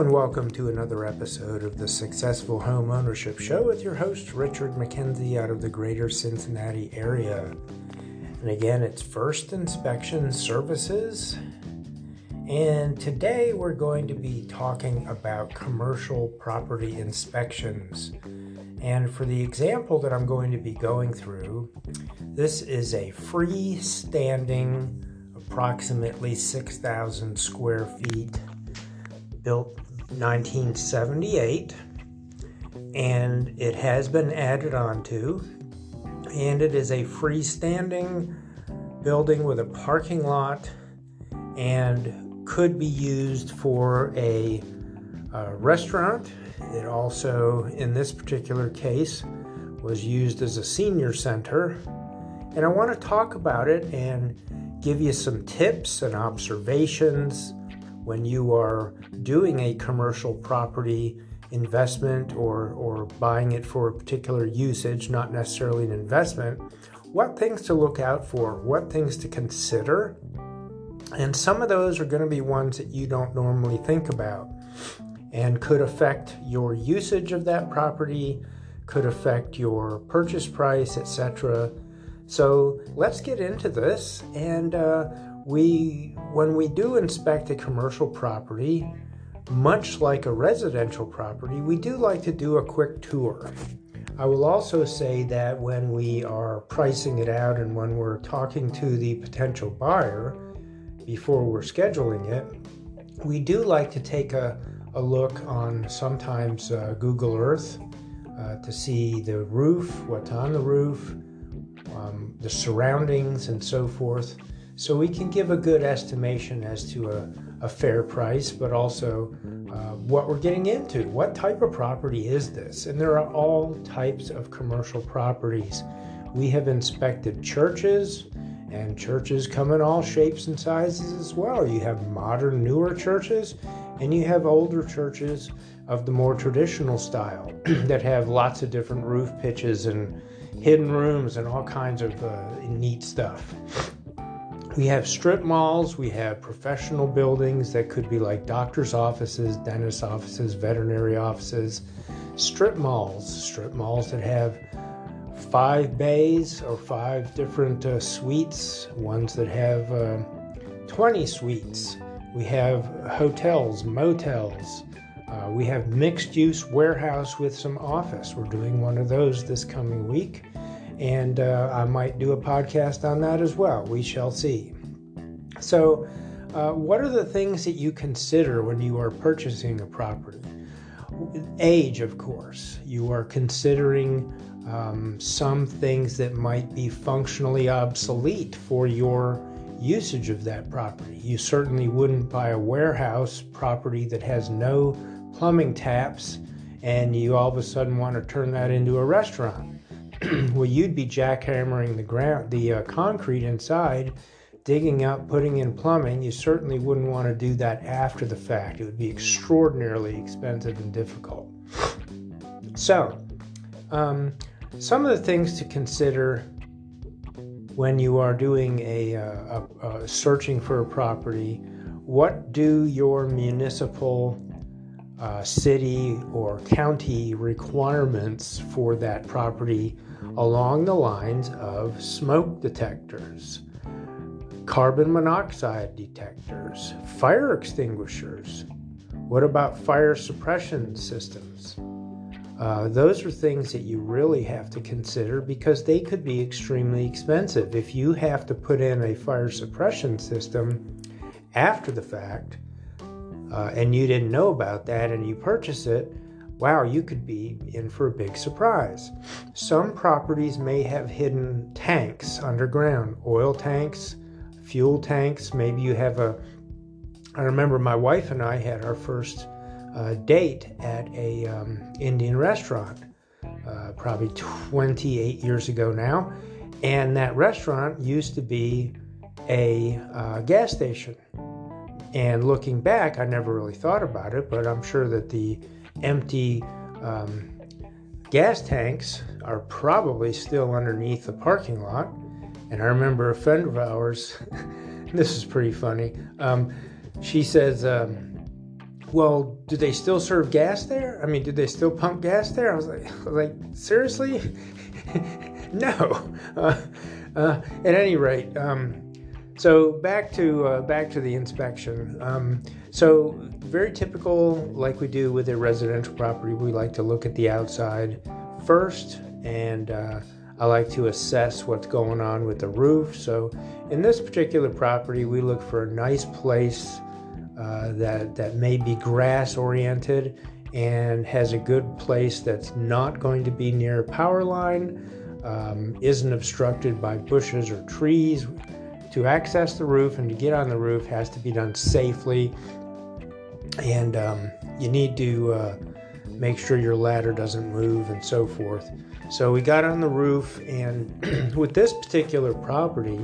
and welcome to another episode of the Successful Home Ownership Show with your host, Richard McKenzie, out of the greater Cincinnati area. And again, it's First Inspection Services. And today we're going to be talking about commercial property inspections. And for the example that I'm going to be going through, this is a freestanding, approximately 6,000 square feet built 1978 and it has been added onto and it is a freestanding building with a parking lot and could be used for a, a restaurant. It also in this particular case was used as a senior center. And i want to talk about it and give you some tips and observations when you are doing a commercial property investment or, or buying it for a particular usage, not necessarily an investment, what things to look out for, what things to consider. And some of those are going to be ones that you don't normally think about and could affect your usage of that property, could affect your purchase price, etc. So let's get into this and uh, we when we do inspect a commercial property, much like a residential property, we do like to do a quick tour. I will also say that when we are pricing it out and when we're talking to the potential buyer before we're scheduling it, we do like to take a, a look on sometimes uh, Google Earth uh, to see the roof, what's on the roof, um, the surroundings, and so forth. So we can give a good estimation as to a, a fair price, but also uh, what we're getting into. What type of property is this? And there are all types of commercial properties. We have inspected churches, and churches come in all shapes and sizes as well. You have modern, newer churches, and you have older churches of the more traditional style that have lots of different roof pitches and hidden rooms and all kinds of uh, neat stuff. We have strip malls, we have professional buildings that could be like doctor's offices, dentist offices, veterinary offices, strip malls, strip malls that have five bays or five different uh, suites, ones that have uh, 20 suites. We have hotels, motels. Uh, we have mixed use warehouse with some office. We're doing one of those this coming week and uh, I might do a podcast on that as well. We shall see. So, uh, what are the things that you consider when you are purchasing a property? Age, of course. You are considering um, some things that might be functionally obsolete for your usage of that property. You certainly wouldn't buy a warehouse property that has no plumbing taps and you all of a sudden want to turn that into a restaurant. well, you'd be jackhammering the ground, the uh, concrete inside, digging up, putting in plumbing. You certainly wouldn't want to do that after the fact. It would be extraordinarily expensive and difficult. So, um, some of the things to consider when you are doing a, uh, a, a searching for a property. What do your municipal uh, city or county requirements for that property along the lines of smoke detectors, carbon monoxide detectors, fire extinguishers. What about fire suppression systems? Uh, those are things that you really have to consider because they could be extremely expensive. If you have to put in a fire suppression system after the fact, uh, and you didn't know about that and you purchase it, wow, you could be in for a big surprise. Some properties may have hidden tanks underground, oil tanks, fuel tanks. Maybe you have a. I remember my wife and I had our first uh, date at a um, Indian restaurant, uh, probably 28 years ago now, and that restaurant used to be a uh, gas station. And looking back, I never really thought about it, but I'm sure that the empty um, gas tanks are probably still underneath the parking lot. And I remember a friend of ours, this is pretty funny. Um, she says, um, well, do they still serve gas there? I mean, did they still pump gas there? I was like, like seriously? no. Uh, uh, at any rate, um, so back to uh, back to the inspection. Um, so very typical, like we do with a residential property, we like to look at the outside first, and uh, I like to assess what's going on with the roof. So in this particular property, we look for a nice place uh, that that may be grass oriented and has a good place that's not going to be near a power line, um, isn't obstructed by bushes or trees. To access the roof and to get on the roof has to be done safely, and um, you need to uh, make sure your ladder doesn't move and so forth. So we got on the roof, and with this particular property,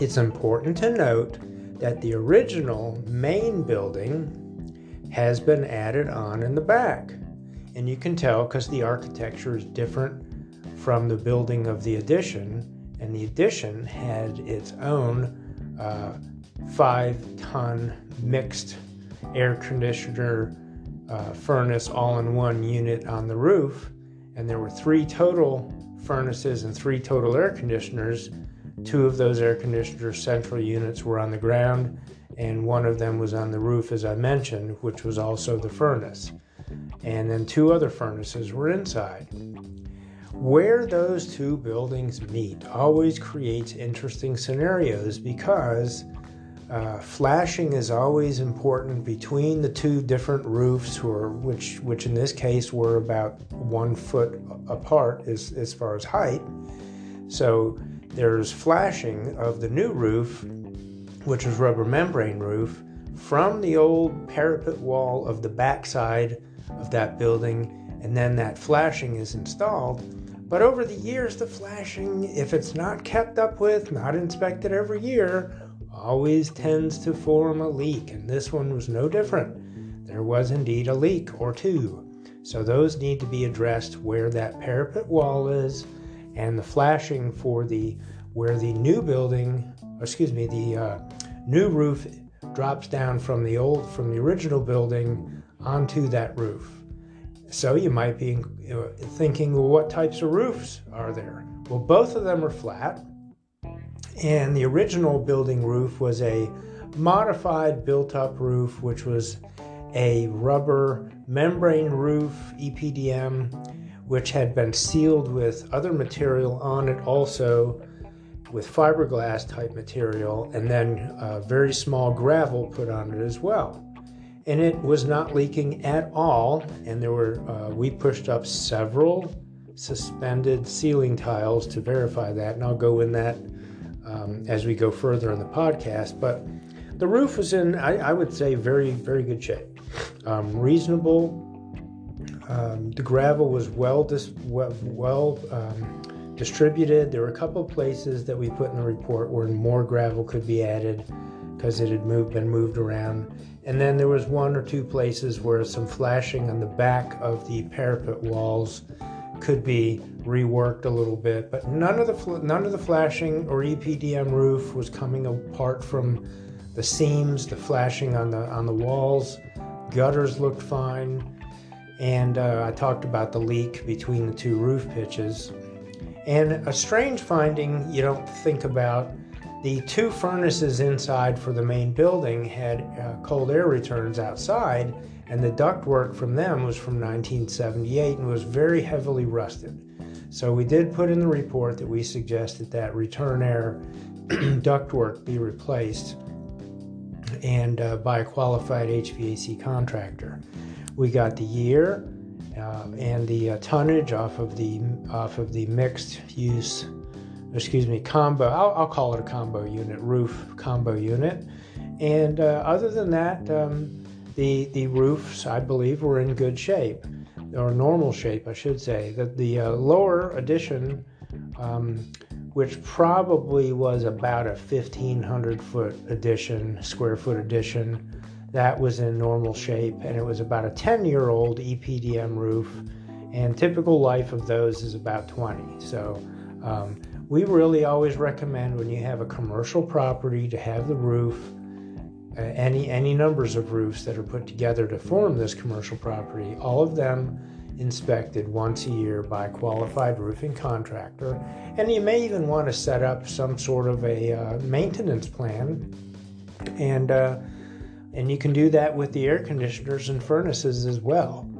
it's important to note that the original main building has been added on in the back. And you can tell because the architecture is different from the building of the addition, and the addition had its own uh, five ton mixed air conditioner uh, furnace all in one unit on the roof. And there were three total furnaces and three total air conditioners Two of those air conditioner central units were on the ground, and one of them was on the roof, as I mentioned, which was also the furnace. And then two other furnaces were inside. Where those two buildings meet always creates interesting scenarios because uh, flashing is always important between the two different roofs, or which, which in this case were about one foot apart as, as far as height. So there's flashing of the new roof, which is rubber membrane roof, from the old parapet wall of the backside of that building, and then that flashing is installed. But over the years, the flashing, if it's not kept up with, not inspected every year, always tends to form a leak, and this one was no different. There was indeed a leak or two. So those need to be addressed where that parapet wall is and the flashing for the where the new building, excuse me, the uh, new roof drops down from the old from the original building onto that roof. So you might be thinking, well, what types of roofs are there? Well, both of them are flat, and the original building roof was a modified built-up roof, which was a rubber membrane roof, EPDM, which had been sealed with other material on it also with fiberglass type material and then uh, very small gravel put on it as well and it was not leaking at all and there were uh, we pushed up several suspended ceiling tiles to verify that and i'll go in that um, as we go further in the podcast but the roof was in i, I would say very very good shape um, reasonable um, the gravel was well, dis- well, well um, distributed. There were a couple places that we put in the report where more gravel could be added because it had moved, been moved around. And then there was one or two places where some flashing on the back of the parapet walls could be reworked a little bit. But none of the fl- none of the flashing or EPDM roof was coming apart from the seams, the flashing on the on the walls. Gutters looked fine and uh, I talked about the leak between the two roof pitches. And a strange finding you don't think about the two furnaces inside for the main building had uh, cold air returns outside, and the ductwork from them was from 1978 and was very heavily rusted. So we did put in the report that we suggested that return air ductwork be replaced and uh, by a qualified HVAC contractor. We got the year uh, and the uh, tonnage off of the off of the mixed use, excuse me, combo. I'll, I'll call it a combo unit, roof combo unit. And uh, other than that, um, the the roofs I believe were in good shape, or normal shape, I should say. That the uh, lower addition. Um, which probably was about a 1500 foot addition, square foot addition that was in normal shape, and it was about a 10 year old EPDM roof. And typical life of those is about 20. So um, we really always recommend when you have a commercial property to have the roof uh, any any numbers of roofs that are put together to form this commercial property, all of them inspected once a year by a qualified roofing contractor. And you may even want to set up some sort of a uh, maintenance plan, and uh, and you can do that with the air conditioners and furnaces as well.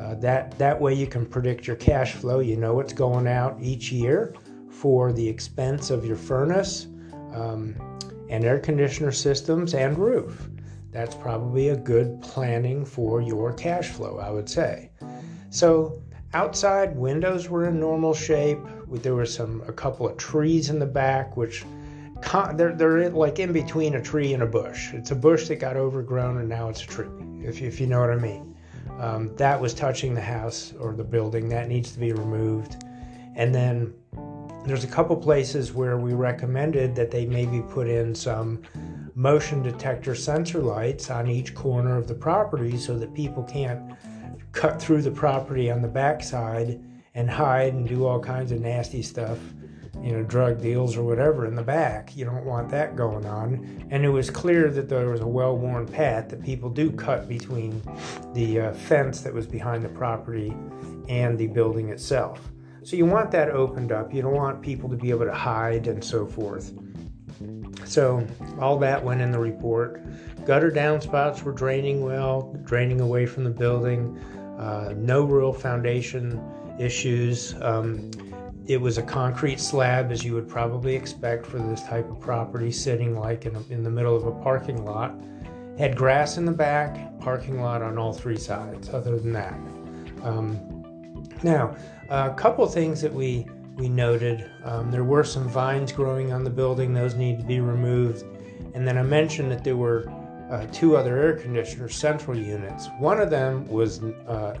Uh, that that way you can predict your cash flow. You know what's going out each year for the expense of your furnace um, and air conditioner systems and roof. That's probably a good planning for your cash flow, I would say. So outside windows were in normal shape. There were some a couple of trees in the back, which they're they're like in between a tree and a bush. It's a bush that got overgrown and now it's a tree. If if you know what I mean. Um, that was touching the house or the building that needs to be removed. And then there's a couple places where we recommended that they maybe put in some motion detector sensor lights on each corner of the property so that people can't cut through the property on the backside and hide and do all kinds of nasty stuff, you know, drug deals or whatever in the back. You don't want that going on. And it was clear that there was a well worn path that people do cut between the uh, fence that was behind the property and the building itself. So you want that opened up. You don't want people to be able to hide and so forth. So all that went in the report. Gutter downspouts were draining well, draining away from the building uh, no real foundation issues. Um, it was a concrete slab, as you would probably expect for this type of property, sitting like in, a, in the middle of a parking lot. Had grass in the back, parking lot on all three sides. Other than that, um, now a couple things that we we noted. Um, there were some vines growing on the building; those need to be removed. And then I mentioned that there were uh, two other air conditioner central units. One of them was uh,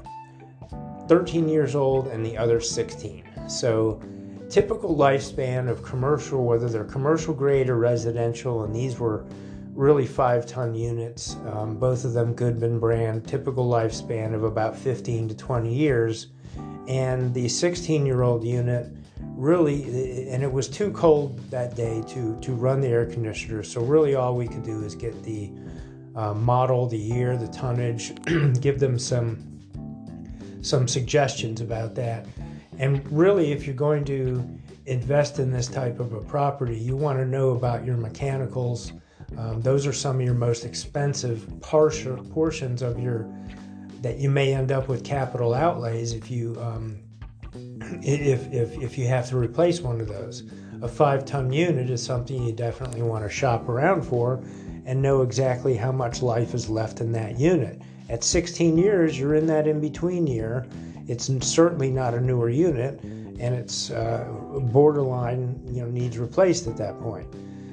13 years old and the other 16. So, typical lifespan of commercial, whether they're commercial grade or residential, and these were really five ton units, um, both of them Goodman brand, typical lifespan of about 15 to 20 years. And the 16 year old unit really, and it was too cold that day to, to run the air conditioner. So, really, all we could do is get the uh, model, the year, the tonnage, give them some some suggestions about that. And really, if you're going to invest in this type of a property, you want to know about your mechanicals. Um, those are some of your most expensive partial portions of your that you may end up with capital outlays if you um, if, if if you have to replace one of those. A five ton unit is something you definitely want to shop around for and know exactly how much life is left in that unit. At 16 years, you're in that in between year. It's certainly not a newer unit, and it's uh, borderline, you know, needs replaced at that point.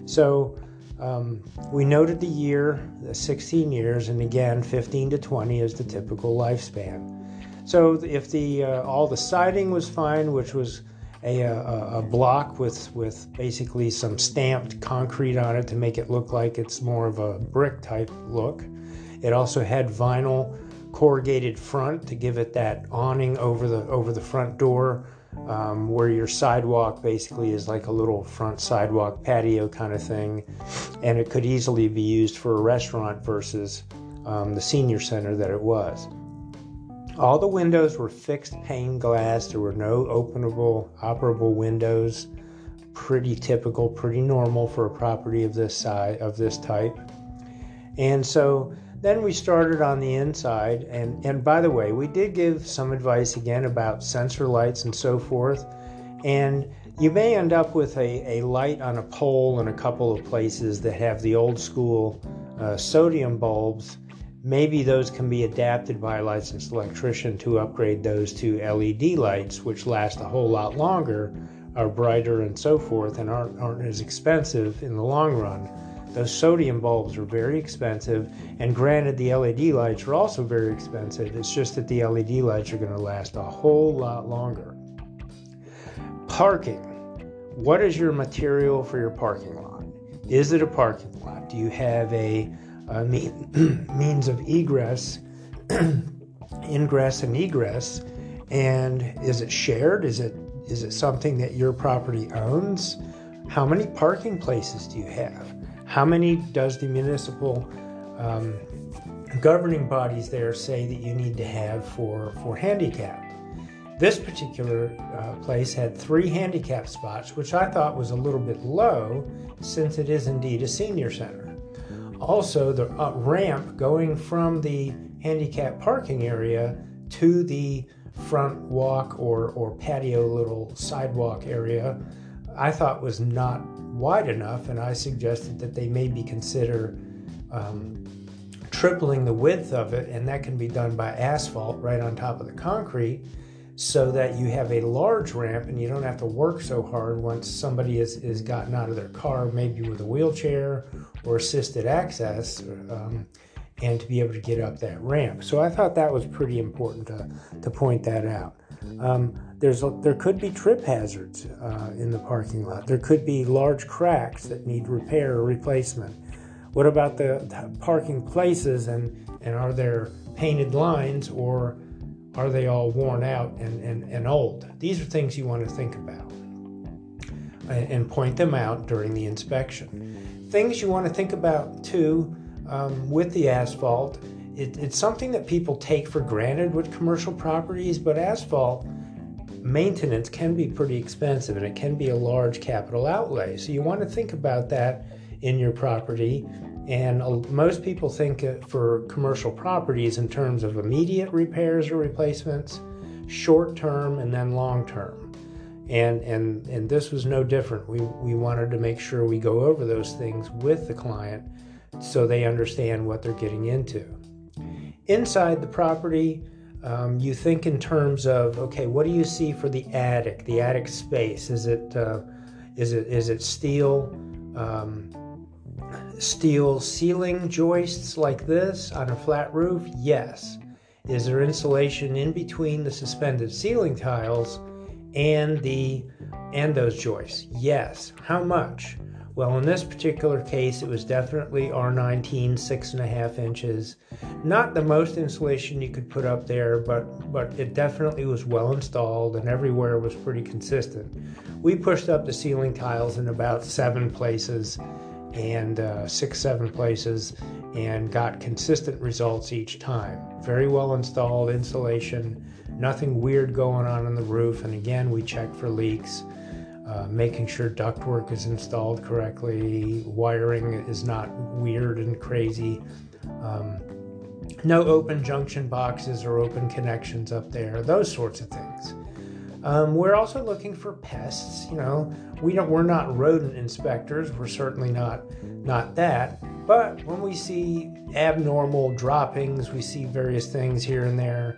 So um, we noted the year, the 16 years, and again, 15 to 20 is the typical lifespan. So if the uh, all the siding was fine, which was a, a, a, block with, with basically some stamped concrete on it to make it look like it's more of a brick type look. It also had vinyl corrugated front to give it that awning over the over the front door, um, where your sidewalk basically is like a little front sidewalk patio kind of thing, and it could easily be used for a restaurant versus um, the senior center that it was. All the windows were fixed pane glass. There were no openable, operable windows. Pretty typical, pretty normal for a property of this size, of this type. And so then we started on the inside. And, and by the way, we did give some advice again about sensor lights and so forth. And you may end up with a, a light on a pole in a couple of places that have the old school uh, sodium bulbs maybe those can be adapted by a licensed electrician to upgrade those to LED lights, which last a whole lot longer, are brighter, and so forth, and aren't, aren't as expensive in the long run. Those sodium bulbs are very expensive, and granted, the LED lights are also very expensive. It's just that the LED lights are going to last a whole lot longer. Parking. What is your material for your parking lot? Is it a parking lot? Do you have a mean, means of egress, ingress and egress, and is it shared? Is it is it something that your property owns? How many parking places do you have? How many does the municipal um, governing bodies there say that you need to have for, for handicapped. This particular uh, place had three handicap spots, which I thought was a little bit low since it is indeed a senior center. Also, the uh, ramp going from the handicap parking area to the front walk or, or patio little sidewalk area, I thought was not wide enough, and I suggested that they maybe consider um, tripling the width of it, and that can be done by asphalt right on top of the concrete so that you have a large ramp and you don't have to work so hard once somebody is, is gotten out of their car, maybe with a wheelchair or assisted access, um, and to be able to get up that ramp. So I thought that was pretty important to, to point that out. Um, there's a, there could be trip hazards uh, in the parking lot. There could be large cracks that need repair or replacement. What about the, parking places and, and are there painted lines or are they all worn out and, and, and old? These are things you want to think about and point them out during the inspection. Things you want to think about too um, with the asphalt. It, it's something that people take for granted with commercial properties, but asphalt maintenance can be pretty expensive and it can be a large capital outlay. So you want to think about that in your property and uh, most people think for commercial properties in terms of immediate repairs or replacements, short term, and then long term. And, and, and this was no different. We, we wanted to make sure we go over those things with the client so they understand what they're getting into. Inside the property, um, you think in terms of okay, what do you see for the attic, the attic space? Is it uh, is it is it steel? Um, steel ceiling joists like this on a flat roof? Yes. Is there insulation in between the suspended ceiling tiles and the and those joists? Yes. How much? Well, in this particular case, it was definitely R19, six and a half inches. Not the most insulation you could put up there, but but it definitely was well installed and everywhere was pretty consistent. We pushed up the ceiling tiles in about seven places and uh, six, seven places and got consistent results each time. Very well installed insulation, nothing weird going on in the roof. And again, we checked for leaks, uh, making sure ductwork is installed correctly, wiring is not weird and crazy. Um, no open junction boxes or open connections up there, those sorts of things. Um, we're also looking for pests. You know, we don't. We're not rodent inspectors. We're certainly not not that. But when we see abnormal droppings, we see various things here and there,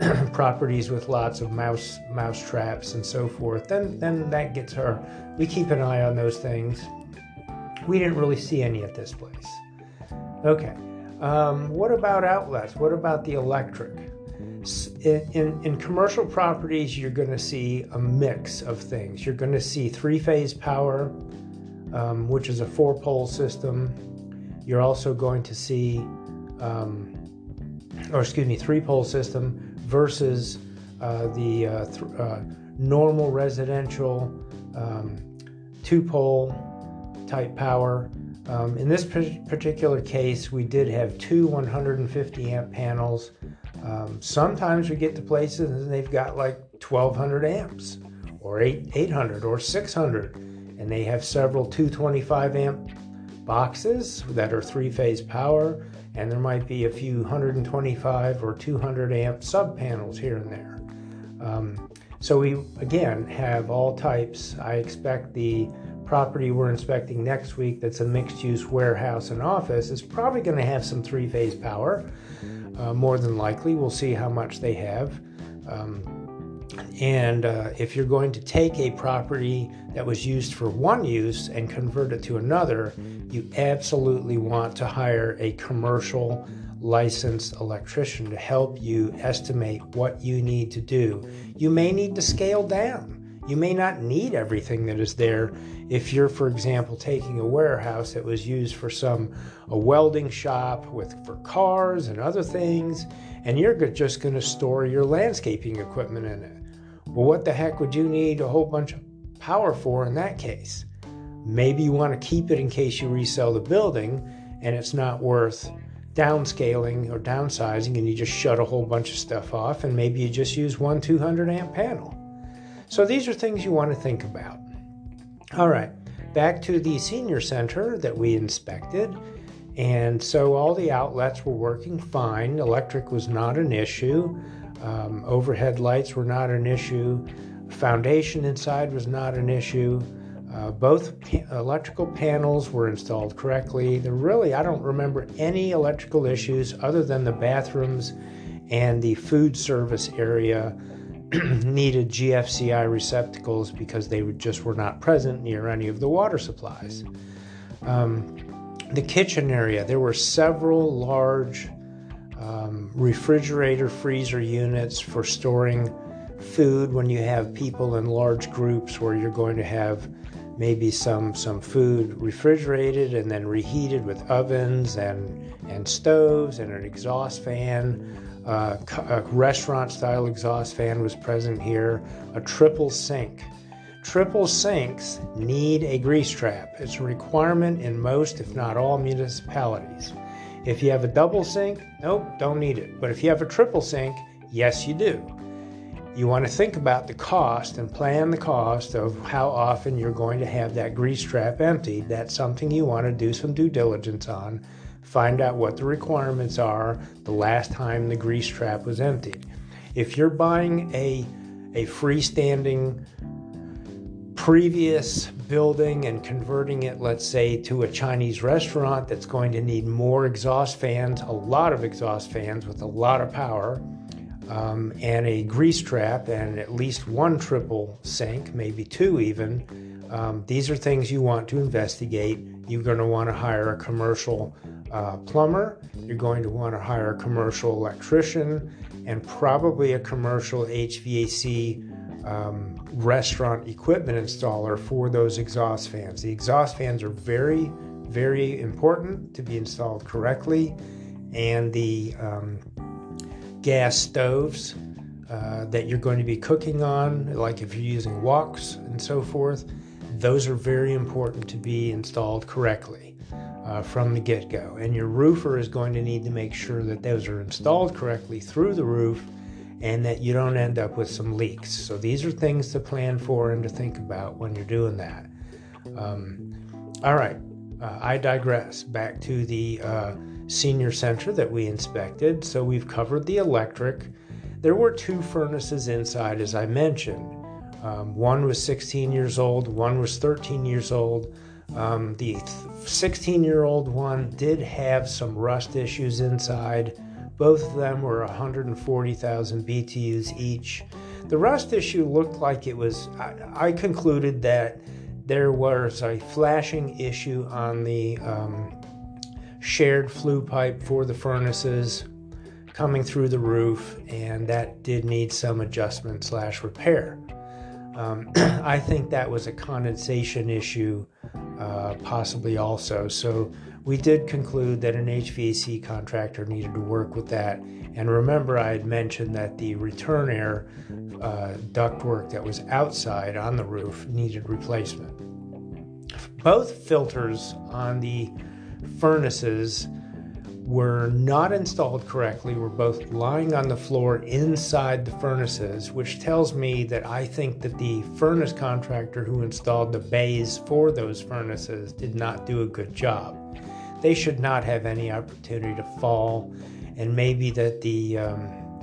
properties with lots of mouse mouse traps and so forth. Then then that gets her. We keep an eye on those things. We didn't really see any at this place. Okay. Um, what about outlets? What about the electric? in, in, in commercial properties, you're going to see a mix of things. You're going to see three phase power, um, which is a four pole system. You're also going to see, um, or excuse me, three pole system versus uh, the uh, th- uh, normal residential um, two pole type power. Um, in this particular case, we did have two 150 amp panels. Um, sometimes we get to places and they've got like 1200 amps or 8, 800 or 600, and they have several 225 amp boxes that are three phase power, and there might be a few 125 or 200 amp sub panels here and there. Um, so we again have all types. I expect the property we're inspecting next week that's a mixed use warehouse and office is probably going to have some three phase power uh, more than likely. We'll see how much they have. Um, and uh, if you're going to take a property that was used for one use and convert it to another, you absolutely want to hire a commercial licensed electrician to help you estimate what you need to do. You may need to scale down. You may not need everything that is there if you're, for example, taking a warehouse that was used for some a welding shop with for cars and other things, and you're just going to store your landscaping equipment in it. Well, what the heck would you need a whole bunch of power for in that case? Maybe you want to keep it in case you resell the building, and it's not worth downscaling or downsizing and you just shut a whole bunch of stuff off and maybe you just use one 200 amp panel. So these are things you want to think about. All right, back to the senior center that we inspected. And so all the outlets were working fine. Electric was not an issue. Um, overhead lights were not an issue. Foundation inside was not an issue. Uh, both pa- electrical panels were installed correctly. There really, I don't remember any electrical issues other than the bathrooms and the food service area needed GFCI receptacles because they just were not present near any of the water supplies. Um, the kitchen area, there were several large um, refrigerator freezer units for storing food when you have people in large groups where you're going to have maybe some some food refrigerated and then reheated with ovens and and stoves and an exhaust fan. Uh, a restaurant style exhaust fan was present here. A triple sink. Triple sinks need a grease trap. It's a requirement in most, if not all, municipalities. If you have a double sink, nope, don't need it. But if you have a triple sink, yes, you do you want to think about the cost and plan the cost of how often you're going to have that grease trap emptied. That's something you want to do some due diligence on. Find out what the requirements are the last time the grease trap was emptied. If you're buying a, a freestanding previous building and converting it, let's say, to a Chinese restaurant that's going to need more exhaust fans, a lot of exhaust fans with a lot of power, um, and a grease trap and at least one triple sink, maybe two even. Um, these are things you want to investigate. You're going to want to hire a commercial uh, plumber, you're going to want to hire a commercial electrician, and probably a commercial HVAC um, restaurant equipment installer for those exhaust fans. The exhaust fans are very, very important to be installed correctly, and the um, gas stoves uh, that you're going to be cooking on, like if you're using woks and so forth, those are very important to be installed correctly uh, from the get go. And your roofer is going to need to make sure that those are installed correctly through the roof and that you don't end up with some leaks. So these are things to plan for and to think about when you're doing that. Um, all right, uh, I digress. Back to the uh, senior center that we inspected. So we've covered the electric. There were two furnaces inside, as I mentioned. Um, one was 16 years old, one was 13 years old. Um, the 16 year old one did have some rust issues inside. Both of them were 140,000 BTUs each. The rust issue looked like it was, I, I concluded that there was a flashing issue on the um, shared flue pipe for the furnaces coming through the roof, and that did need some adjustment slash repair. Um, I think that was a condensation issue, uh, possibly also. So we did conclude that an HVAC contractor needed to work with that. And remember, I had mentioned that the return air uh, ductwork that was outside on the roof needed replacement. Both filters on the furnaces were not installed correctly, were both lying on the floor inside the furnaces, which tells me that I think that the furnace contractor who installed the bays for those furnaces did not do a good job. They should not have any opportunity to fall, and maybe that the um,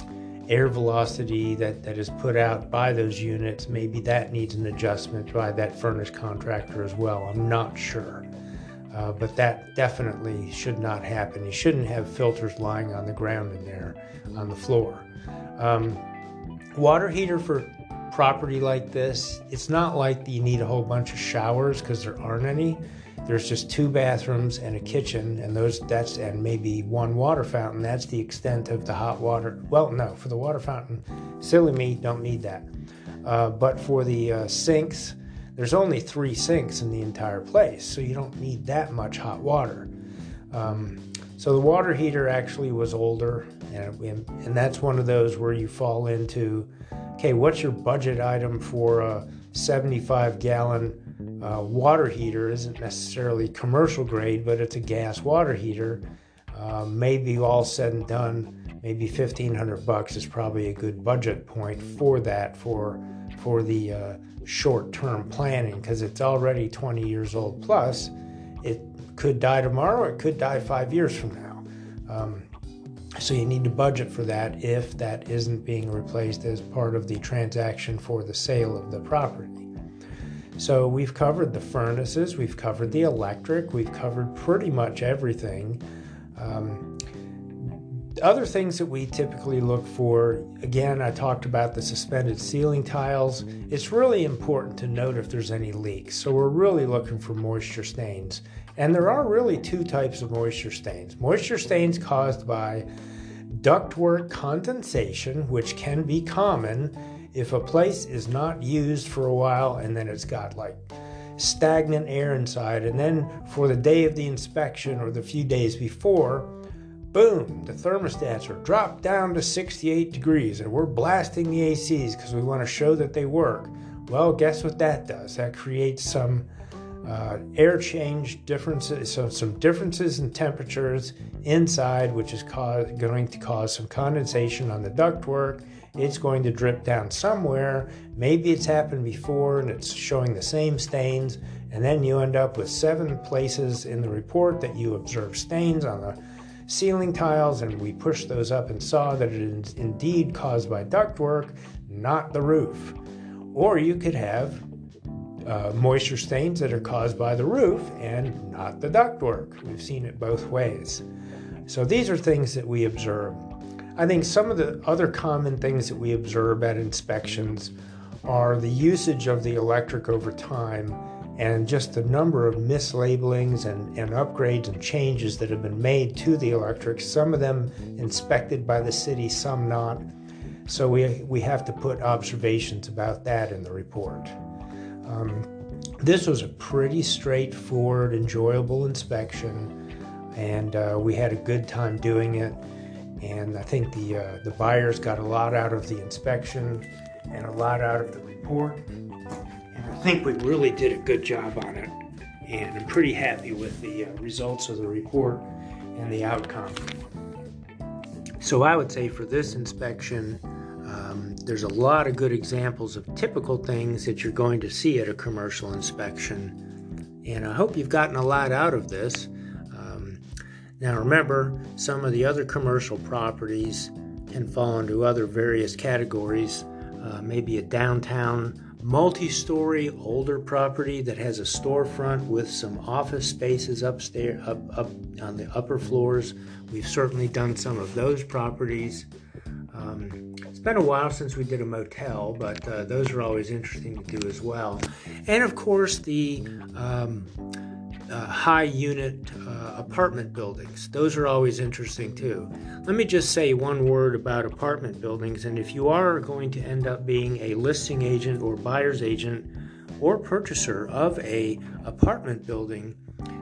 air velocity that, that is put out by those units, maybe that needs an adjustment by that furnace contractor as well. I'm not sure. Uh, but that definitely should not happen. You shouldn't have filters lying on the ground in there on the floor. Um, water heater for property like this, it's not like you need a whole bunch of showers because there aren't any. There's just two bathrooms and a kitchen, and those that's and maybe one water fountain. That's the extent of the hot water. Well, no, for the water fountain, silly me, don't need that. Uh, but for the uh, sinks, there's only three sinks in the entire place, so you don't need that much hot water. Um, so the water heater actually was older, and, and that's one of those where you fall into okay, what's your budget item for a 75 gallon uh, water heater? Isn't necessarily commercial grade, but it's a gas water heater. uh, maybe all said and done, maybe 1500 bucks is probably a good budget point for that for for the uh, short-term planning because it's already 20 years old plus. It could die tomorrow. It could die five years from now. Um, so you need to budget for that if that isn't being replaced as part of the transaction for the sale of the property. So we've covered the furnaces, we've covered the electric, we've covered pretty much everything. Um, other things that we typically look for again, I talked about the suspended ceiling tiles. It's really important to note if there's any leaks. So we're really looking for moisture stains. And there are really two types of moisture stains moisture stains caused by ductwork condensation, which can be common if a place is not used for a while and then it's got like stagnant air inside, and then for the day of the inspection or the few days before, boom, the thermostats are dropped down to 68 degrees and we're blasting the ACs because we want to show that they work. Well, guess what that does? That creates some uh, air change differences, so some differences in temperatures inside, which is cause, going to cause some condensation on the ductwork. It's going to drip down somewhere. Maybe it's happened before and it's showing the same stains, and then you end up with seven places in the report that you observe stains on the ceiling tiles, and we pushed those up and saw that it is indeed caused by ductwork, not the roof. Or you could have uh, moisture stains that are caused by the roof and not the ductwork. We've seen it both ways. So these are things that we observe. I think some of the other common things that we observe at inspections are the usage of the electric over time and just the number of mislabelings and, and upgrades and changes that have been made to the electric, some of them inspected by the city, some not. So we, we have to put observations about that in the report. Um, this was a pretty straightforward, enjoyable inspection, and uh, we had a good time doing it. And I think the uh, the buyers got a lot out of the inspection and a lot out of the report. Think we really did a good job on it. And I'm pretty happy with the uh, results of the report and the outcome. So I would say for this inspection, um, there's a lot of good examples of typical things that you're going to see at a commercial inspection. And I hope you've gotten a lot out of this. Um, now, remember, some of the other commercial properties can fall into other various categories. Uh, maybe a downtown multi story older property that has a storefront with some office spaces upstairs, up, up on the upper floors. We've certainly done some of those properties. Um, it's been a while since we did a motel, but uh, those are always interesting to do as well. And of course, the um, uh, high unit uh, apartment buildings. Those are always interesting too. Let me just say one word about apartment buildings, and if you are going to end up being a listing agent or buyer's agent or purchaser of a apartment building,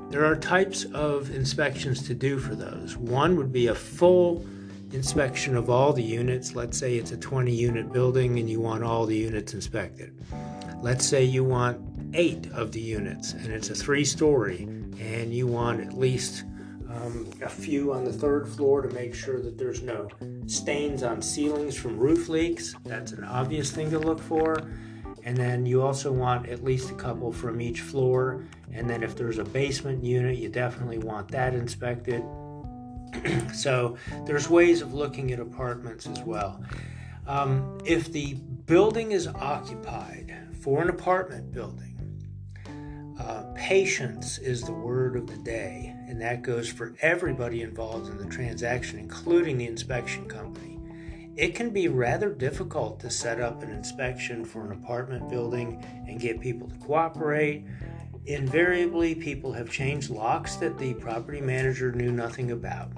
there are types of inspections to do for those. One would be a full inspection of all the units. Let's say it's a 20 unit building and you want all the units inspected. Let's say you want eight of the units and it's a three story and you want at least um, a few on the third floor to make sure that there's no stains on ceilings from roof leaks. That's an obvious thing to look for. And then you also want at least a couple from each floor. And then if there's a basement unit, you definitely want that inspected. so there's ways of looking at apartments as well. Um, if the building is occupied for an apartment building, uh, patience is the word of the day, and that goes for everybody involved in the transaction, including the inspection company. It can be rather difficult to set up an inspection for an apartment building and get people to cooperate. Invariably, people have changed locks that the property manager knew nothing about.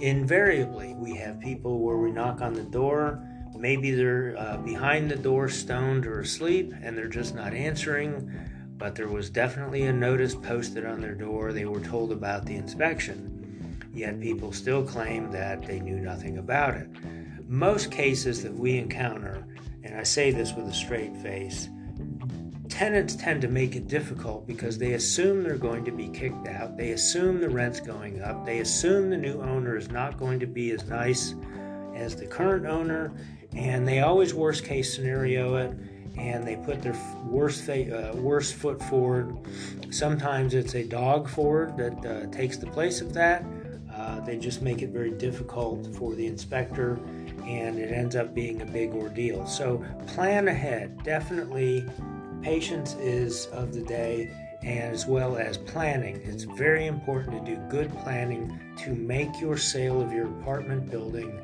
Invariably, we have people where we knock on the door. Maybe they're uh, behind the door, stoned or asleep, and they're just not answering. But there was definitely a notice posted on their door. They were told about the inspection. Yet people still claim that they knew nothing about it. Most cases that we encounter, and I say this with a straight face, tenants tend to make it difficult because they assume they're going to be kicked out. They assume the rent's going up. They assume the new owner is not going to be as nice as the current owner. And they always worst case scenario it and they put their worst, uh, worst foot forward. Sometimes it's a dog forward that uh, takes the place of that. Uh, they just make it very difficult for the inspector and it ends up being a big ordeal. So plan ahead. Definitely patience is of the day and as well as planning. It's very important to do good planning to make your sale of your apartment building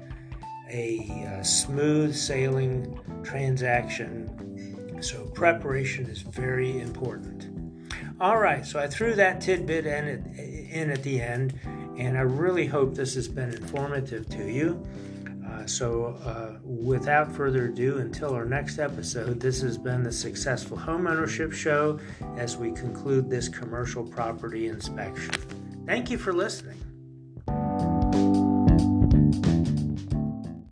a uh, smooth sailing transaction. So, preparation is very important. All right, so I threw that tidbit in at, in at the end, and I really hope this has been informative to you. Uh, so, uh, without further ado, until our next episode, this has been the Successful Homeownership Show as we conclude this commercial property inspection. Thank you for listening.